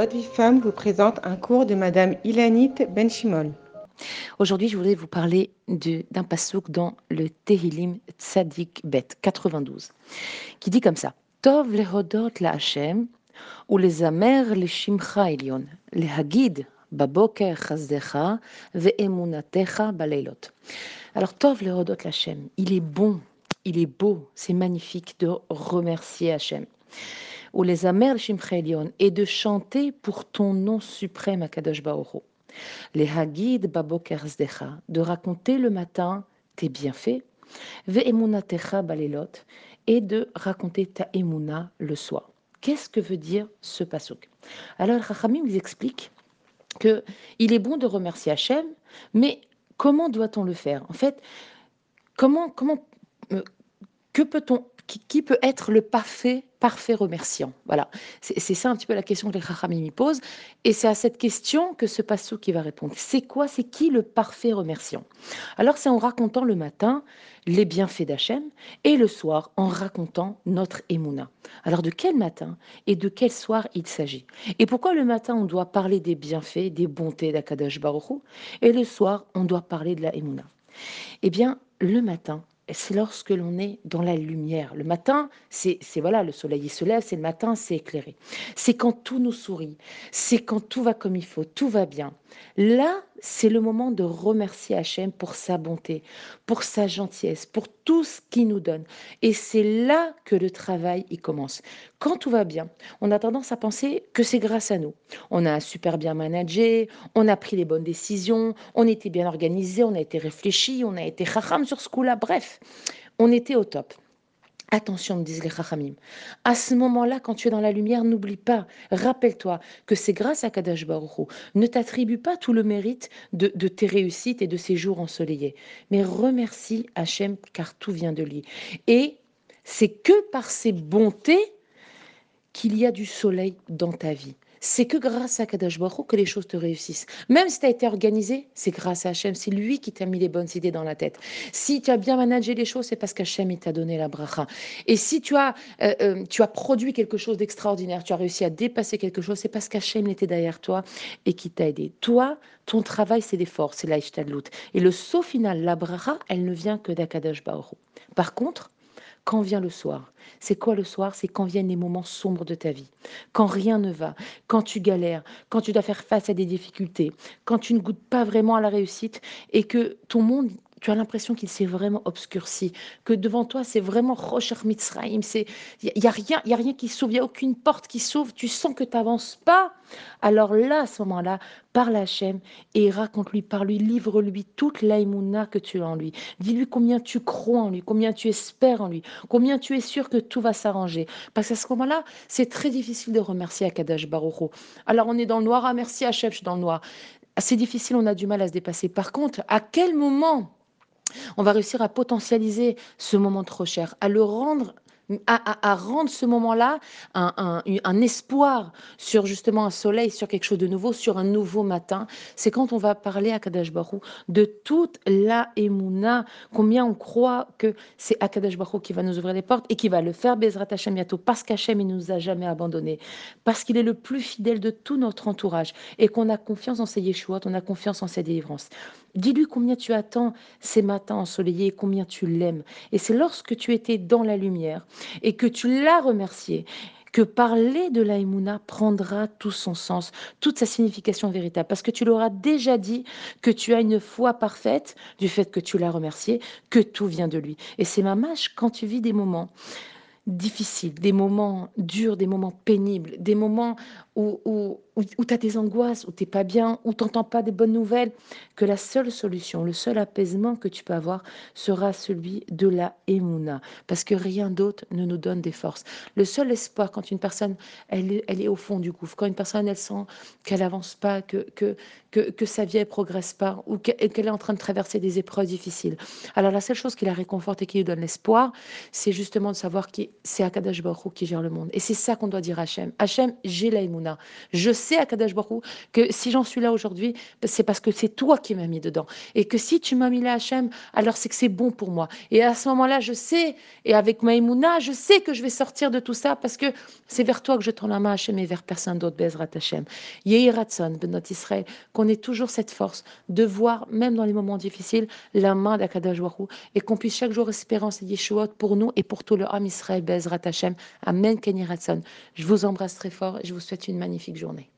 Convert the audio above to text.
Votre vie femme vous présente un cours de Madame Ilanit Benchimol. Aujourd'hui, je voulais vous parler d'un passouk dans le Tehillim Tzadik Bet 92, qui dit comme ça Tov lehodot la Hashem, ou les amer le shimcha elion, le hagid baboker chazdecha. Alors, Tov lehodot la Hashem, il est bon, il est beau, c'est magnifique de remercier Hashem ou les Amer Shimchelion, et de chanter pour ton nom suprême, Akadosh Baoru. Les Hagid Baboker de raconter le matin tes bienfaits, Ve'emunatecha Balelot, et de raconter ta emuna le soir. Qu'est-ce que veut dire ce pasuk? Alors, Rachamim nous explique que il est bon de remercier Hachem, mais comment doit-on le faire? En fait, comment, comment, euh, que peut-on qui, peut être le parfait, parfait remerciant Voilà, c'est ça un petit peu la question que les Chachamim posent. Et c'est à cette question que ce passou qui va répondre. C'est quoi, c'est qui le parfait remerciant? Alors c'est en racontant le matin les bienfaits d'Hachem et le soir en racontant notre Emouna. Alors de quel matin et de quel soir il s'agit? Et pourquoi le matin on doit parler des bienfaits, des bontés d'Akadash Baruch et le soir on doit parler de la Emouna Eh bien, le matin, c'est lorsque l'on est dans la lumière. Le matin, c'est voilà, le soleil se lève, c'est le matin, c'est éclairé. C'est quand tout nous sourit, c'est quand tout va comme il faut, tout va bien. Là, c'est le moment de remercier Hachem pour sa bonté, pour sa gentillesse, pour tout ce qu'il nous donne. Et c'est là que le travail y commence. Quand tout va bien, on a tendance à penser que c'est grâce à nous. On a super bien managé, on a pris les bonnes décisions, on était bien organisé, on a été réfléchi, on a été chacham sur ce coup-là. Bref, on était au top. Attention, me disent les Chachamim. À ce moment-là, quand tu es dans la lumière, n'oublie pas, rappelle-toi que c'est grâce à Kadash Baruch Ne t'attribue pas tout le mérite de, tes réussites et de ces jours ensoleillés, mais remercie Hachem car tout vient de lui. Et c'est que par ses bontés qu'il y a du soleil dans ta vie c'est que grâce à Kadash Baruch que les choses te réussissent. Même si tu as été organisé, c'est grâce à Hachem, c'est lui qui t'a mis les bonnes idées dans la tête. Si tu as bien managé les choses, c'est parce qu'Hachem t'a donné la bracha. Et si tu as, euh, euh, tu as produit quelque chose d'extraordinaire, tu as réussi à dépasser quelque chose, c'est parce qu'Hachem était derrière toi et qui t'a aidé. Toi, ton travail, c'est l'effort, c'est l'Aïchtadlout. Et le saut final, la bracha, elle ne vient que d'Akadash Baruch Par contre, quand vient le soir? C'est quoi le soir? C'est quand viennent les moments sombres de ta vie, quand rien ne va, quand tu galères, quand tu dois faire face à des difficultés, quand tu ne goûtes pas vraiment à la réussite et que ton monde tu as l'impression qu'il s'est vraiment obscurci, que devant toi, c'est vraiment Rocher Mitzrayim, il n'y a, rien, y a rien qui s'ouvre, il n'y a aucune porte qui s'ouvre, tu sens que tu n'avances pas. Alors là, à ce moment-là, parle à Hachem et raconte-lui, parle-lui, livre-lui toute l'aïmouna que tu as en lui. Dis-lui combien tu crois en lui, combien tu espères en lui, combien tu es sûr que tout va s'arranger. Parce qu'à ce moment-là, c'est très difficile de remercier Akadash Baruch Alors on est dans le noir, ah merci Hachem, je suis dans le noir. C'est difficile, on a du mal à se dépasser. Par contre, à quel moment on va réussir à potentialiser ce moment trop cher, à le rendre à, rendre ce moment-là un, espoir sur justement un soleil, sur quelque chose de nouveau, sur un nouveau matin. C'est quand on va parler à Kadash Barou de toute la Emouna, combien on croit que c'est Akadash Barou qui va nous ouvrir les portes et qui va le faire Bezrat Hashem bientôt, parce qu'Hachem, il nous a jamais abandonnés, parce qu'il est le plus fidèle de tout notre entourage et qu'on a confiance en ses Yeshuot, on a confiance en ses délivrances. Dis-lui combien tu attends ces matins ensoleillés, combien tu l'aimes. Et c'est lorsque tu étais dans la lumière et que tu l'as remercié que parler de l'Aïmouna prendra tout son sens, toute sa signification véritable, parce que tu l'auras déjà dit que tu as une foi parfaite du fait que tu l'as remercié, que tout vient de lui. Et c'est ma mâche quand tu vis des moments difficiles, des moments durs, des moments pénibles, des moments où, où, où, tu as des angoisses, où tu pas bien, où tu n'entends pas des bonnes nouvelles, que la seule solution, le seul apaisement que tu peux avoir sera celui de la émouna, parce que rien d'autre ne nous donne des forces. Le seul espoir quand une personne, elle, elle est au fond du gouffre, quand une personne, elle sent qu'elle avance pas, que, que, que, que sa vie ne progresse pas, ou qu'elle est en train de traverser des épreuves difficiles. Alors la seule chose qui la réconforte et qui lui donne l'espoir, c'est justement de savoir qu'il c'est Akadash Baruch qui gère le monde. Et c'est ça qu'on doit dire à Hachem. Hachem, j'ai la Je sais, Akadash Baruch que si j'en suis là aujourd'hui, c'est parce que c'est toi qui m'as mis dedans. Et que si tu m'as mis là, Hachem, alors c'est que c'est bon pour moi. Et à ce moment-là, je sais, et avec Maïmouna, je sais que je vais sortir de tout ça parce que c'est vers toi que je tends la main, Hachem, et vers personne d'autre, Bezrat Hachem. Yehi Ratson, notre Israël, qu'on ait toujours cette force de voir, même dans les moments difficiles, la main d'Akadash Baruch et qu'on puisse chaque jour espérer en Yeshuot pour nous et pour tout le Ham Israël, Amen, Kenny Je vous embrasse très fort et je vous souhaite une magnifique journée.